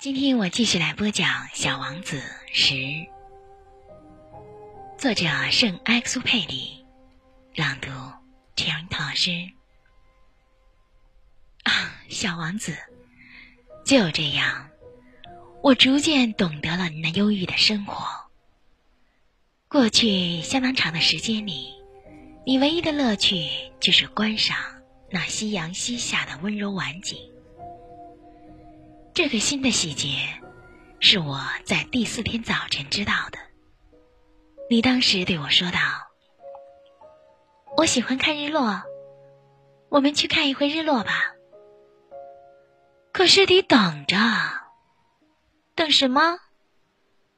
今天我继续来播讲《小王子十》，作者圣埃克苏佩里，朗读田老师。啊，小王子，就这样，我逐渐懂得了你那忧郁的生活。过去相当长的时间里，你唯一的乐趣就是观赏那夕阳西下的温柔晚景。这个新的细节，是我在第四天早晨知道的。你当时对我说道：“我喜欢看日落，我们去看一回日落吧。”可是得等着，等什么？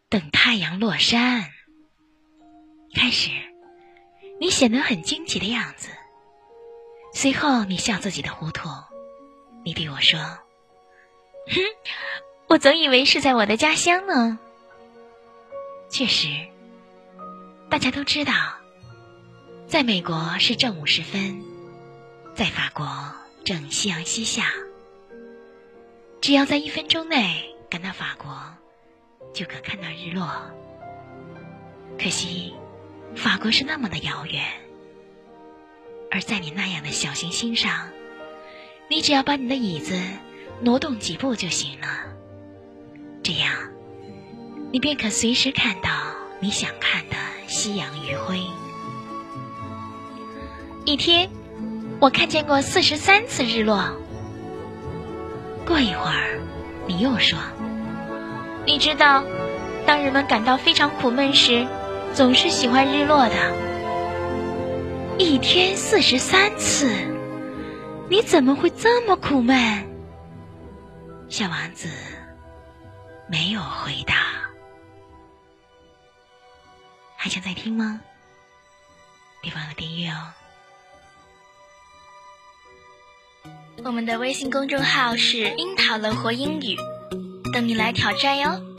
等太阳落山。开始，你显得很惊奇的样子，随后你笑自己的糊涂，你对我说。哼，我总以为是在我的家乡呢。确实，大家都知道，在美国是正午时分，在法国正夕阳西下。只要在一分钟内赶到法国，就可看到日落。可惜，法国是那么的遥远，而在你那样的小行星上，你只要把你的椅子。挪动几步就行了，这样，你便可随时看到你想看的夕阳余晖。一天，我看见过四十三次日落。过一会儿，你又说：“你知道，当人们感到非常苦闷时，总是喜欢日落的。一天四十三次，你怎么会这么苦闷？”小王子没有回答，还想再听吗？别忘了订阅哦。我们的微信公众号是“樱桃乐活英语”，等你来挑战哟。